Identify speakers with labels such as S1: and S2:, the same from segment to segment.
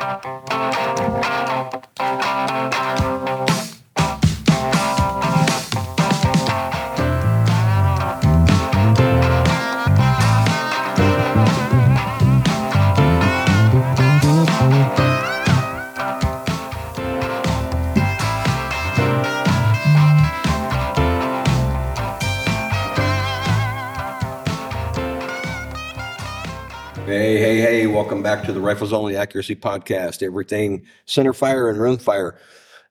S1: thank you welcome back to the Rifles Only Accuracy Podcast. Everything center fire and rim fire.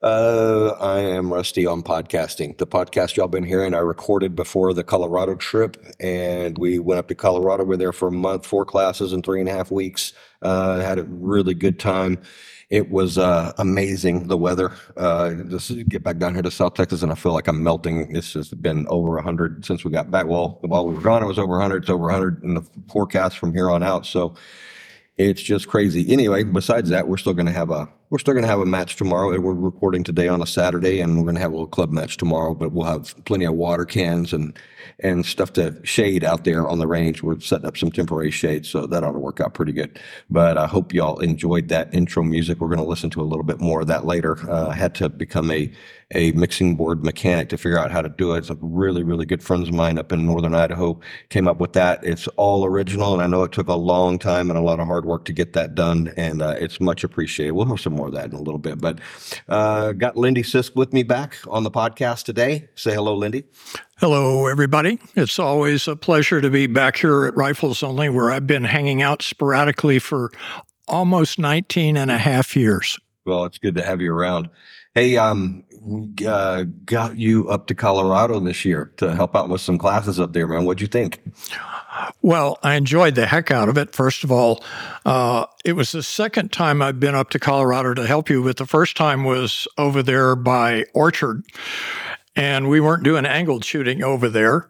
S1: Uh, I am Rusty on podcasting. The podcast y'all been hearing, I recorded before the Colorado trip, and we went up to Colorado. We are there for a month, four classes in three and a half weeks. Uh, had a really good time. It was uh, amazing, the weather. Uh, just get back down here to South Texas, and I feel like I'm melting. It's just been over 100 since we got back. Well, while we were gone, it was over 100. It's over 100 in the forecast from here on out. So it's just crazy. Anyway, besides that, we're still going to have a we're still going to have a match tomorrow. We're recording today on a Saturday, and we're going to have a little club match tomorrow. But we'll have plenty of water cans and and stuff to shade out there on the range. We're setting up some temporary shade, so that ought to work out pretty good. But I hope y'all enjoyed that intro music. We're going to listen to a little bit more of that later. Uh, I had to become a a mixing board mechanic to figure out how to do it. It's a really, really good friends of mine up in northern Idaho came up with that. It's all original, and I know it took a long time and a lot of hard work to get that done, and uh, it's much appreciated. We'll have some more of that in a little bit, but uh, got Lindy Sisk with me back on the podcast today. Say hello, Lindy.
S2: Hello, everybody. It's always a pleasure to be back here at Rifles Only, where I've been hanging out sporadically for almost 19 and a half years.
S1: Well, it's good to have you around. Hey, um, uh, got you up to Colorado this year to help out with some classes up there, man. What'd you think?
S2: Well, I enjoyed the heck out of it. First of all, uh, it was the second time I've been up to Colorado to help you, but the first time was over there by Orchard. And we weren't doing angled shooting over there.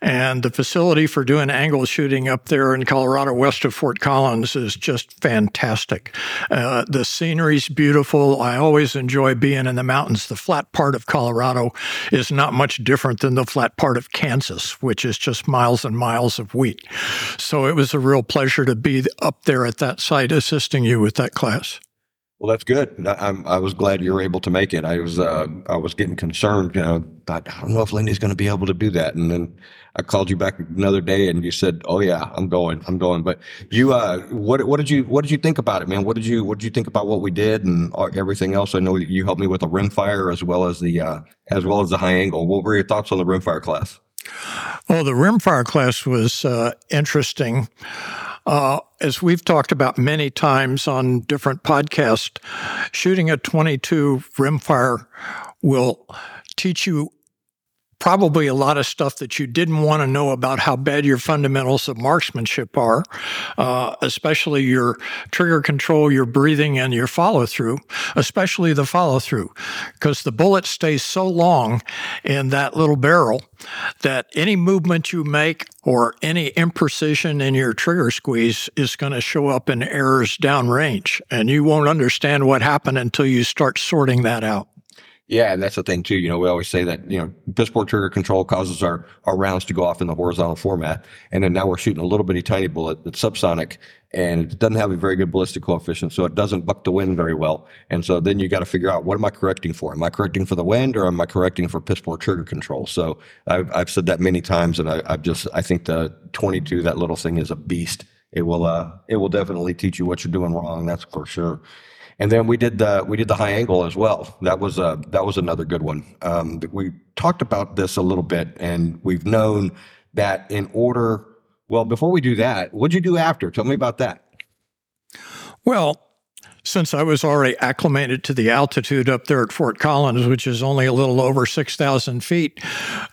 S2: And the facility for doing angle shooting up there in Colorado, west of Fort Collins, is just fantastic. Uh, the scenery's beautiful. I always enjoy being in the mountains. The flat part of Colorado is not much different than the flat part of Kansas, which is just miles and miles of wheat. So it was a real pleasure to be up there at that site assisting you with that class.
S1: Well, that's good. I, I, was glad you were able to make it. I was uh, I was getting concerned, you know, but I don't know if Lindy's going to be able to do that. And then I called you back another day, and you said, "Oh yeah, I'm going, I'm going." But you, uh, what what did you what did you think about it, man? What did you what did you think about what we did and everything else? I know you helped me with the rimfire as well as the uh, as well as the high angle. What were your thoughts on the rimfire class?
S2: Well, the rimfire class was uh, interesting. Uh, as we've talked about many times on different podcasts, shooting a 22 rimfire will teach you probably a lot of stuff that you didn't want to know about how bad your fundamentals of marksmanship are, uh, especially your trigger control, your breathing, and your follow through, especially the follow through, because the bullet stays so long in that little barrel that any movement you make or any imprecision in your trigger squeeze is going to show up in errors downrange, and you won't understand what happened until you start sorting that out.
S1: Yeah, and that's the thing too. You know, we always say that you know pissport trigger control causes our our rounds to go off in the horizontal format, and then now we're shooting a little bitty tiny bullet that's subsonic, and it doesn't have a very good ballistic coefficient, so it doesn't buck the wind very well. And so then you got to figure out what am I correcting for? Am I correcting for the wind, or am I correcting for pissport trigger control? So I've I've said that many times, and I, I've just I think the 22 that little thing is a beast. It will uh it will definitely teach you what you're doing wrong. That's for sure. And then we did the we did the high angle as well. That was a that was another good one. Um, we talked about this a little bit, and we've known that in order. Well, before we do that, what'd you do after? Tell me about that.
S2: Well, since I was already acclimated to the altitude up there at Fort Collins, which is only a little over 6,000 feet.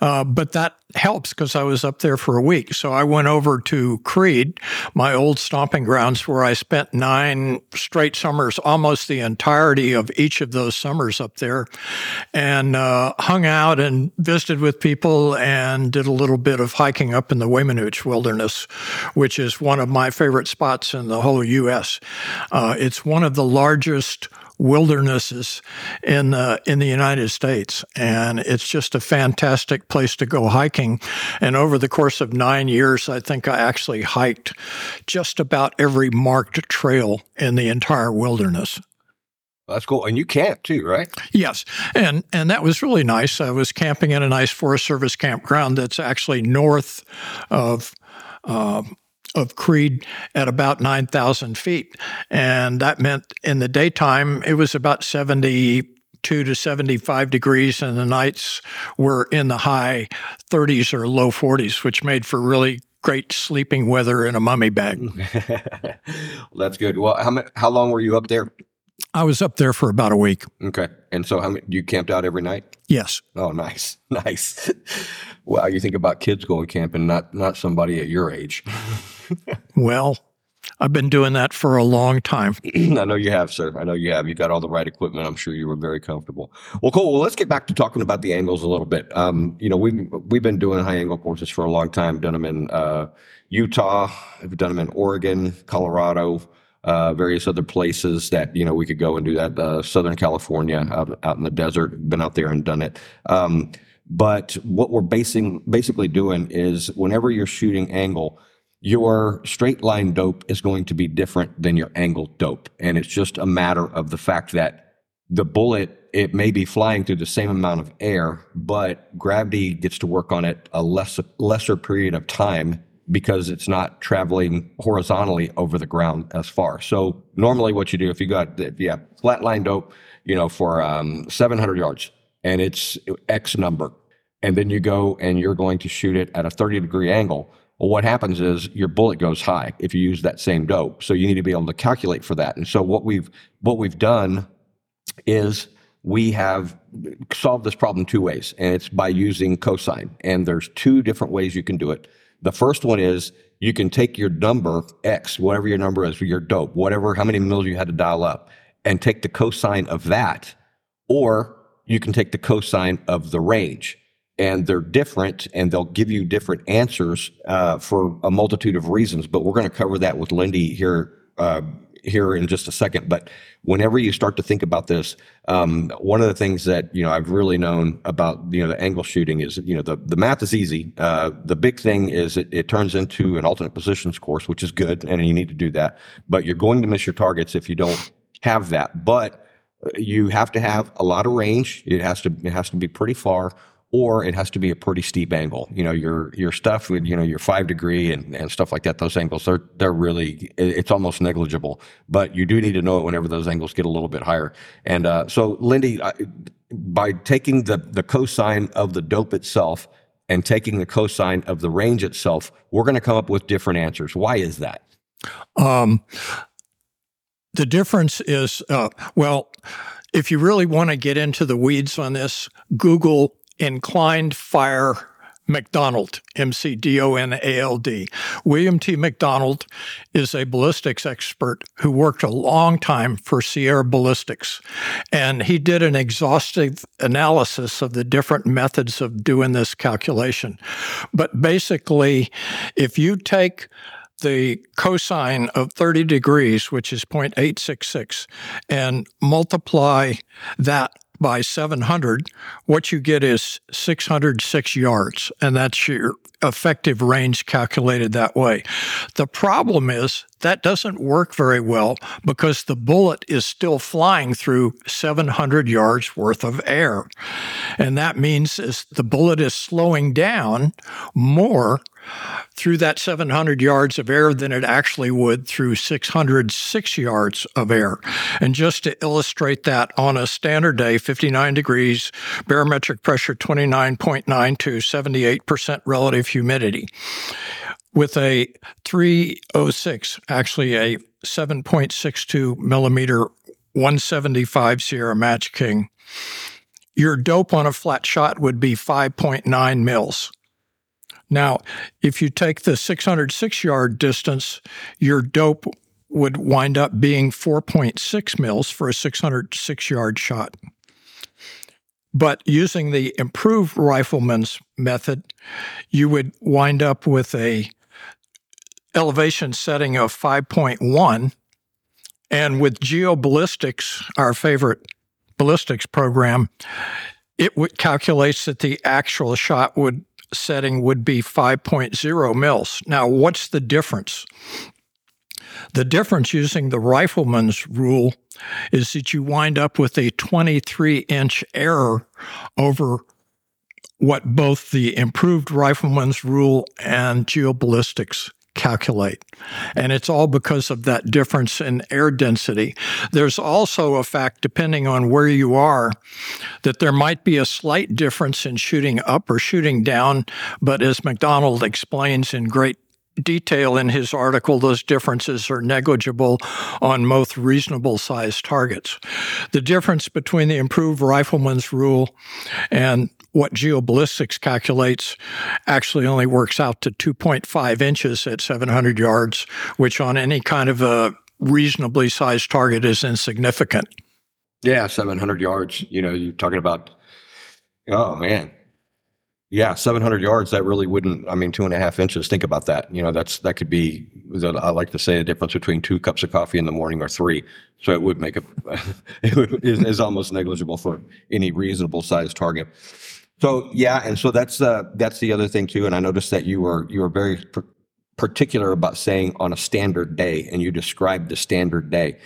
S2: Uh, but that helps because I was up there for a week. So I went over to Creede, my old stomping grounds, where I spent nine straight summers, almost the entirety of each of those summers up there, and uh, hung out and visited with people and did a little bit of hiking up in the Weminuche Wilderness, which is one of my favorite spots in the whole U.S. Uh, it's one of the largest wildernesses in the in the United States, and it's just a fantastic place to go hiking. And over the course of nine years, I think I actually hiked just about every marked trail in the entire wilderness.
S1: That's cool. And you camp too, right?
S2: Yes. And and that was really nice. I was camping in a nice Forest Service campground that's actually north of uh, of Creede at about 9,000 feet. And that meant in the daytime, it was about 72 to 75 degrees, and the nights were in the high 30s or low 40s, which made for really great sleeping weather in a mummy bag.
S1: well, that's good. Well, how, how long were you up there?
S2: I was up there for about a week.
S1: Okay. And so how many, you camped out every night?
S2: Yes.
S1: Oh, nice. Nice. wow. You think about kids going camping, not, not somebody at your age.
S2: well, I've been doing that for a long time.
S1: I know you have, sir. I know you have. You got all the right equipment. I'm sure you were very comfortable. Well, cool. Well, let's get back to talking about the angles a little bit. Um, you know, we've we've been doing high angle courses for a long time. Done them in uh, Utah. We've done them in Oregon, Colorado, uh, various other places that you know we could go and do that. Uh, Southern California, out, out in the desert. Been out there and done it. Um, but what we're basing basically doing is whenever you're shooting angle your straight line dope is going to be different than your angle dope. And it's just a matter of the fact that the bullet, it may be flying through the same amount of air, but gravity gets to work on it a less, lesser period of time because it's not traveling horizontally over the ground as far. So normally what you do, if you got, if you have flat line dope, you know, for um, 700 yards and it's X number, and then you go and you're going to shoot it at a 30 degree angle, well, what happens is your bullet goes high if you use that same dope. So you need to be able to calculate for that. And so what we've what we've done is we have solved this problem two ways, and it's by using cosine. And there's two different ways you can do it. The first one is you can take your number X, whatever your number is for your dope, whatever how many mils you had to dial up, and take the cosine of that, or you can take the cosine of the range and they're different and they'll give you different answers uh, for a multitude of reasons. But we're going to cover that with Lindy here. Uh, here in just a second, but whenever you start to think about this, um, one of the things that you know I've really known about you know the angle shooting is you know the the math is easy. Uh, the big thing is it, it turns into an alternate positions course, which is good, and you need to do that. But you're going to miss your targets if you don't have that. But uh, you have to have a lot of range. It has to it has to be pretty far or it has to be a pretty steep angle. You know, your your stuff with you know your five degree and, and stuff like that. Those angles they're they're really it's almost negligible. But you do need to know it whenever those angles get a little bit higher. And uh, so, Lindy, I, by taking the the cosine of the dope itself and taking the cosine of the range itself, we're going to come up with different answers. Why is that? Um,
S2: the difference is uh, well. If you really want to get into the weeds on this, Google inclined fire McDonald, M C D O N A L D. William T. McDonald is a ballistics expert who worked a long time for Sierra Ballistics. And he did an exhaustive analysis of the different methods of doing this calculation. But basically, if you take the cosine of 30 degrees, which is 0.866, and multiply that by 700, what you get is 606 yards, and that's your effective range calculated that way. The problem is that doesn't work very well because the bullet is still flying through 700 yards worth of air. And that means is the bullet is slowing down more through that 700 yards of air than it actually would through 606 yards of air. And just to illustrate that, on a standard day, 59 degrees, barometric pressure 29.9 to 78% relative humidity. With a 306, actually a 7.62 millimeter 175 Sierra Match King, your dope on a flat shot would be 5.9 mils. Now, if you take the 606 yard distance, your dope would wind up being 4.6 mils for a 606 yard shot. But using the improved rifleman's method, you would wind up with a elevation setting of 5.1 And with geoballistics, our favorite ballistics program, it calculates that the actual shot would setting would be 5.0 mils. Now, what's the difference? The difference using the rifleman's rule is that you wind up with a 23 inch error over what both the improved rifleman's rule and geoballistics calculate. And it's all because of that difference in air density. There's also a fact, depending on where you are, that there might be a slight difference in shooting up or shooting down. But as McDonald explains in great detail in his article, those differences are negligible on most reasonable sized targets. The difference between the improved rifleman's rule and what geoballistics calculates actually only works out to 2.5 inches at 700 yards, which on any kind of a reasonably sized target is insignificant.
S1: Yeah, 700 yards. You know, you're talking about, oh man, yeah, 700 yards. That really wouldn't. I mean, two and a half inches. Think about that. You know, that's that could be. I like to say a difference between two cups of coffee in the morning or three. So it would make a. it is, almost negligible for any reasonable size target. So yeah, and so that's uh, that's the other thing too. And I noticed that you were you were very p- particular about saying on a standard day, and you described the standard day.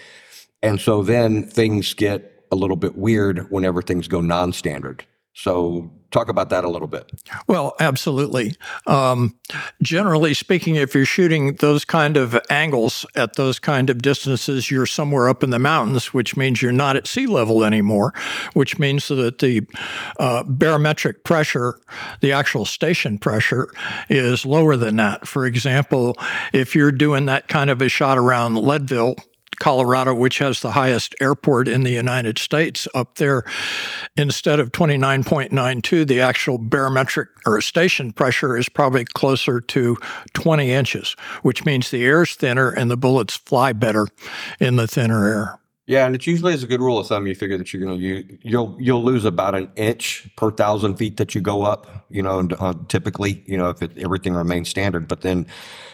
S1: And so then things get a little bit weird whenever things go non-standard. So talk about that a little bit.
S2: Well, absolutely. Um, generally speaking, if you're shooting those kind of angles at those kind of distances, you're somewhere up in the mountains, which means you're not at sea level anymore, which means that the uh, barometric pressure, the actual station pressure, is lower than that. For example, if you're doing that kind of a shot around Leadville, Colorado, which has the highest airport in the United States, up there, instead of 29.92, the actual barometric or station pressure is probably closer to 20 inches, which means the air's thinner and the bullets fly better in the thinner air.
S1: Yeah, and it's usually as a good rule of thumb. You figure that you're going to you'll you'll lose about an inch per thousand feet that you go up. You know, uh, typically, you know, if it, everything remains standard. But then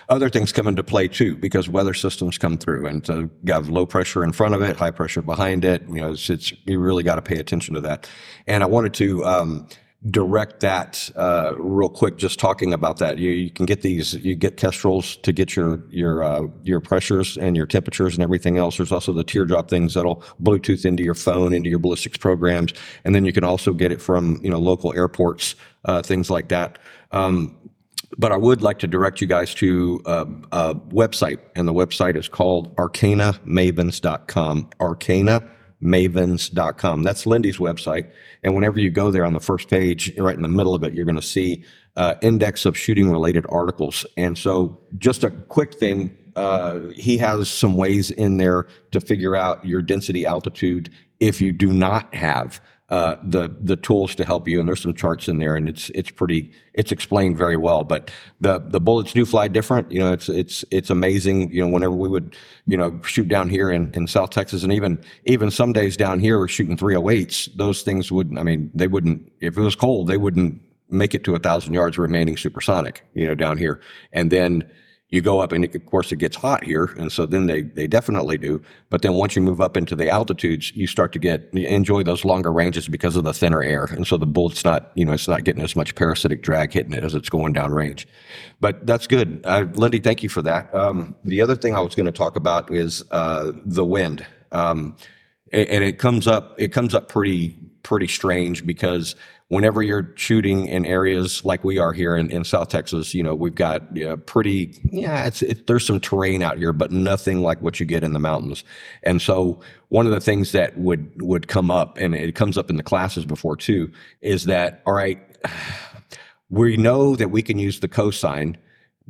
S1: other things come into play too because weather systems come through, and so you have low pressure in front of it, high pressure behind it. You know, it's, it's you really got to pay attention to that. And I wanted to. Um, direct that uh, real quick. Just talking about that, you, you can get these. You get Kestrels to get your your uh, your pressures and your temperatures and everything else. There's also the teardrop things that'll Bluetooth into your phone, into your ballistics programs, and then you can also get it from you know local airports, uh, things like that. Um, but I would like to direct you guys to a, a website, and the website is called arcanamavens.com. Arcana mavens.com. That's Lindy's website. And whenever you go there on the first page, right in the middle of it, you're going to see uh, index of shooting related articles. And so, just a quick thing uh, he has some ways in there to figure out your density altitude if you do not have uh, the the tools to help you. And there's some charts in there, and it's it's pretty it's explained very well. But the the bullets do fly different. You know, it's it's it's amazing. You know, whenever we would you know shoot down here in, in South Texas, and even even some days down here, we're shooting 308s. Those things would I mean they wouldn't if it was cold they wouldn't make it to a thousand yards remaining supersonic. You know, down here, and then you go up and of course it gets hot here and so then they, they definitely do. But then once you move up into the altitudes you start to get enjoy those longer ranges because of the thinner air. And so the bullet's not you know it's not getting as much parasitic drag hitting it as it's going down range but that's good. Uh, lindy thank you for that. Um, the other thing i was going to talk about is uh, the wind. Um, and it comes up it comes up pretty pretty strange because whenever you're shooting in areas like we are here in, in South Texas, you know, we've got you know, pretty, yeah, it's, it, there's some terrain out here, but nothing like what you get in the mountains. And so one of the things that would, would come up, and it comes up in the classes before too, is that, all right, we know that we can use the cosine,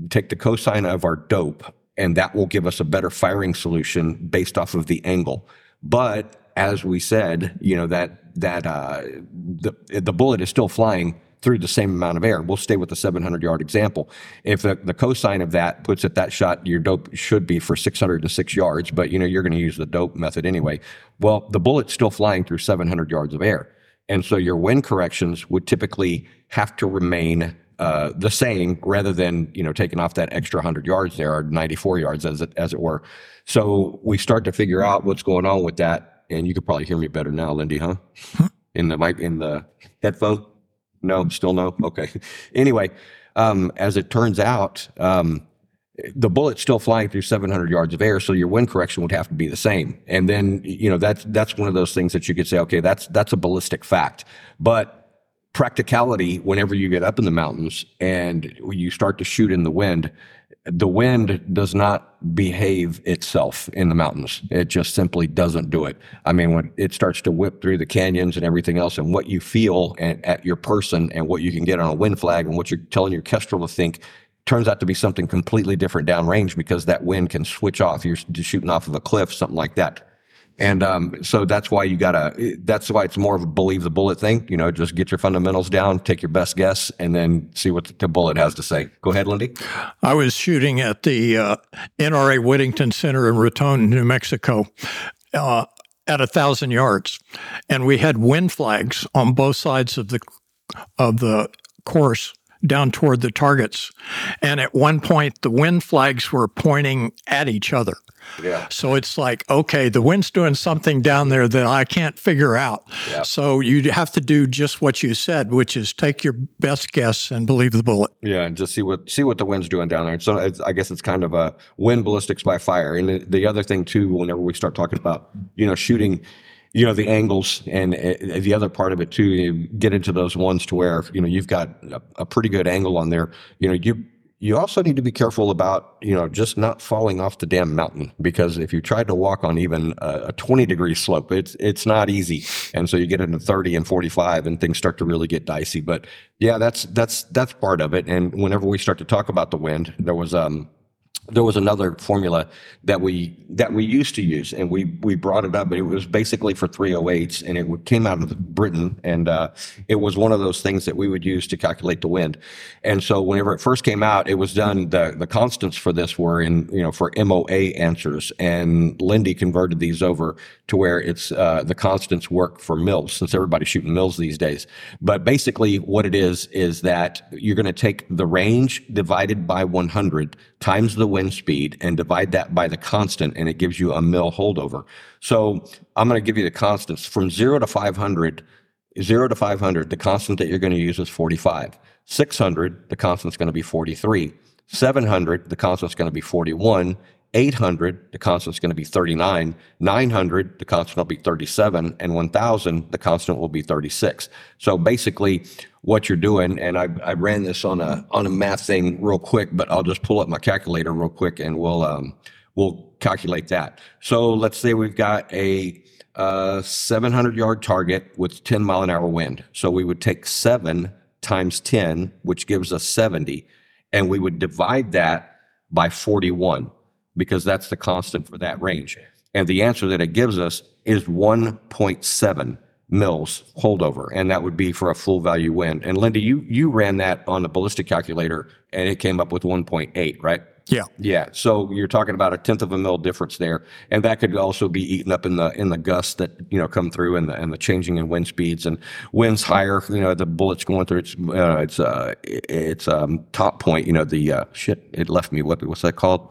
S1: take the cosine of our dope, and that will give us a better firing solution based off of the angle. But as we said, you know, that that uh, the the bullet is still flying through the same amount of air. We'll stay with the 700 yard example. If the, the cosine of that puts it that shot, your dope should be for 606 yards, but you know you're going to use the dope method anyway. Well, the bullet's still flying through 700 yards of air, and so your wind corrections would typically have to remain uh, the same rather than you know taking off that extra 100 yards there or 94 yards as it, as it were. So we start to figure out what's going on with that, and you could probably hear me better now, Lindy, huh? In the mic in the headphone? No, still no. Okay. Anyway, um, as it turns out, um, the bullet's still flying through 700 yards of air, so your wind correction would have to be the same. And then, you know, that's that's one of those things that you could say, okay, that's that's a ballistic fact. But practicality, whenever you get up in the mountains and you start to shoot in the wind, the wind does not behave itself in the mountains. It just simply doesn't do it. I mean, when it starts to whip through the canyons and everything else, and what you feel and, at your person and what you can get on a wind flag and what you're telling your kestrel to think turns out to be something completely different downrange because that wind can switch off. You're shooting off of a cliff, something like that. And um, so that's why you gotta. That's why it's more of a believe the bullet thing. You know, just get your fundamentals down, take your best guess, and then see what the bullet has to say. Go ahead, Lindy.
S2: I was shooting at the uh, NRA Whittington Center in Raton, New Mexico. Uh, at a thousand yards, and we had wind flags on both sides of the of the course down toward the targets. And at one point, the wind flags were pointing at each other. Yeah. So it's like, okay, the wind's doing something down there that I can't figure out. Yeah. So you have to do just what you said, which is take your best guess and believe the bullet.
S1: Yeah, and just see what see what the wind's doing down there. So I guess it's kind of a wind ballistics by fire. And the, the other thing too, whenever we start talking about you know shooting you know the angles and uh, the other part of it too you get into those ones to where you know you've got a, a, pretty good angle on there you know you you also need to be careful about you know just not falling off the damn mountain because if you tried to walk on even a, a 20 degree slope it's it's not easy. And so you get into 30 and 45 and things start to really get dicey. But yeah that's that's that's part of it. And whenever we start to talk about the wind there was um there was another formula that we that we used to use, and we we brought it up, but it was basically for 308s, and it came out of Britain, and uh, it was one of those things that we would use to calculate the wind. And so, whenever it first came out, it was done. the The constants for this were in you know for MOA answers, and Lindy converted these over to where it's uh, the constants work for mils, since everybody's shooting mils these days. But basically, what it is is that you're going to take the range divided by 100 times the wind speed and divide that by the constant, and it gives you a mil holdover. So I'm going to give you the constants from zero to 500. Zero to 500, the constant that you're going to use is 45. 600, the constant is going to be 43. 700, the constant is going to be 41. 800, the constant is going to be 39. 900, the constant will be 37. And 1000, the constant will be 36. So basically, what you're doing, and I, I ran this on a on a math thing real quick, but I'll just pull up my calculator real quick and we'll um, we'll calculate that. So let's say we've got a uh, 700 yard target with 10 mile an hour wind. So we would take seven times 10, which gives us 70, and we would divide that by 41 because that's the constant for that range. And the answer that it gives us is 1.7 mils holdover, and that would be for a full value wind. And Linda, you you ran that on the ballistic calculator, and it came up with 1.8, right?
S2: Yeah.
S1: Yeah. So you're talking about a tenth of a mil difference there. And that could also be eaten up in the in the gusts that, you know, come through and the and the changing in wind speeds and winds higher, you know, the bullets going through its uh, its uh its um top point, you know, the uh shit, it left me what what's that called?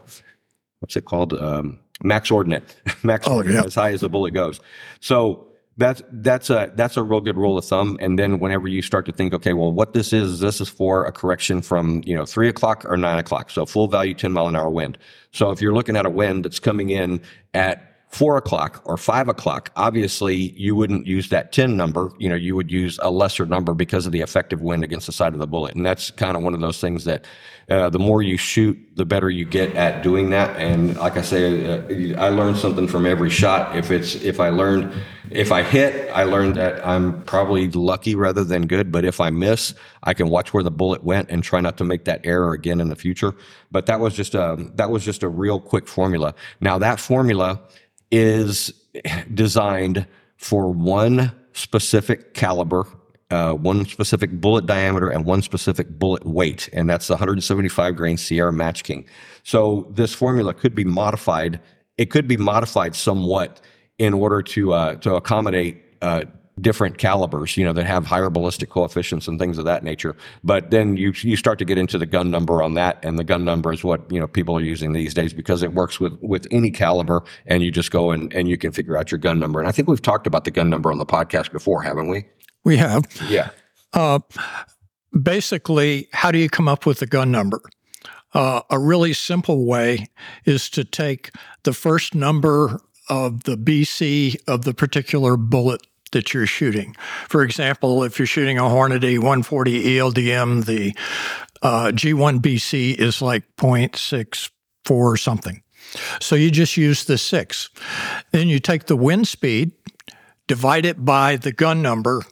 S1: What's it called? Um max ordinate. max oh, ordinate yeah. as high as the bullet goes. So that's that's a that's a real good rule of thumb. And then whenever you start to think, okay, well, what this is, this is for a correction from you know three o'clock or nine o'clock. So full value, ten mile an hour wind. So if you're looking at a wind that's coming in at four o'clock or five o'clock, obviously you wouldn't use that 10 number. You know, you would use a lesser number because of the effective wind against the side of the bullet. And that's kind of one of those things that uh, the more you shoot, the better you get at doing that. And like I say, uh, I learned something from every shot. If it's, if I learned, if I hit, I learned that I'm probably lucky rather than good. But if I miss, I can watch where the bullet went and try not to make that error again in the future. But that was just a, that was just a real quick formula. Now that formula, is designed for one specific caliber, uh, one specific bullet diameter, and one specific bullet weight, and that's the 175 grain Sierra Match King. So this formula could be modified. It could be modified somewhat in order to uh, to accommodate uh, different calibers, you know, that have higher ballistic coefficients and things of that nature. But then you you start to get into the gun number on that, and the gun number is what you know people are using these days because it works with with any caliber, and you just go and and you can figure out your gun number. And I think we've talked about the gun number on the podcast before, haven't we?
S2: We have.
S1: Yeah. Uh,
S2: basically, how do you come up with the gun number? Uh, a really simple way is to take the first number of the BC of the particular bullet that you're shooting. For example, if you're shooting a Hornady 140 ELDM, the uh, G1BC is like 0.64 something. So you just use the six. Then you take the wind speed, divide it by the gun number,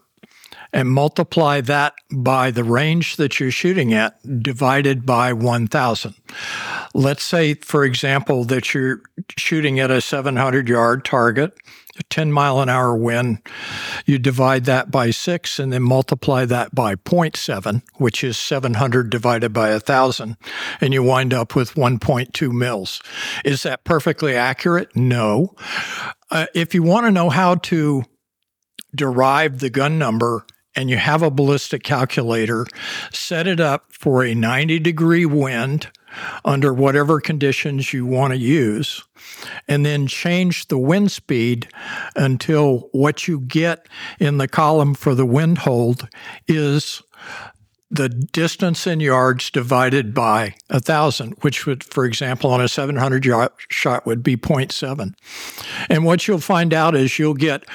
S2: and multiply that by the range that you're shooting at divided by 1,000. Let's say, for example, that you're shooting at a 700 yard target, 10 mile an hour wind. You divide that by six and then multiply that by 0.7, which is 700 divided by 1,000, and you wind up with 1.2 mils. Is that perfectly accurate? No. Uh, if you want to know how to derive the gun number and you have a ballistic calculator, set it up for a 90 degree wind under whatever conditions you want to use, and then change the wind speed until what you get in the column for the wind hold is the distance in yards divided by a thousand, which would, for example, on a 700 yard shot would be 0.7. And what you'll find out is you'll get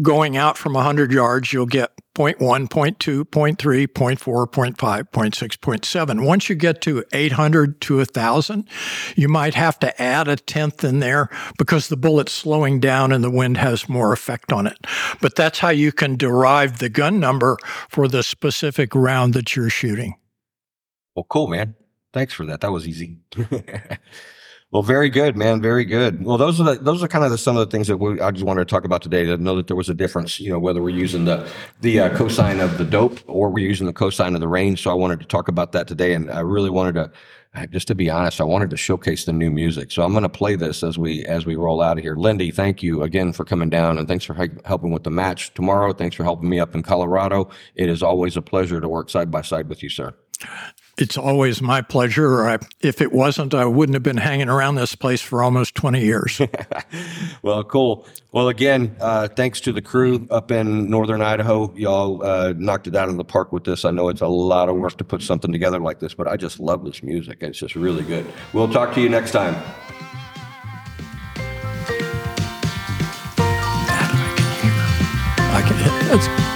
S2: going out from 100 yards, you'll get 0.1, 0.2, 0.3, 0.4, 0.5, 0.6, 0.7. Once you get to 800 to 1,000, you might have to add a tenth in there because the bullet's slowing down and the wind has more effect on it. But that's how you can derive the gun number for the specific round that you're shooting.
S1: Well, cool, man. Thanks for that. That was easy. Well, very good, man. Very good. Well, those are the, those are kind of the, some of the things that we, I just wanted to talk about today. To know that there was a difference, you know, whether we're using the the uh, cosine of the dope or we're using the cosine of the range. So I wanted to talk about that today, and I really wanted to, just to be honest, I wanted to showcase the new music. So I'm going to play this as we as we roll out of here. Lindy, thank you again for coming down, and thanks for helping with the match tomorrow. Thanks for helping me up in Colorado. It is always a pleasure to work side by side with you, sir.
S2: It's always my pleasure. I, if it wasn't, I wouldn't have been hanging around this place for almost 20 years.
S1: well, cool. Well, again, uh, thanks to the crew up in northern Idaho. Y'all uh, knocked it out of the park with this. I know it's a lot of work to put something together like this, but I just love this music. It's just really good. We'll talk to you next time.
S2: I can hear. I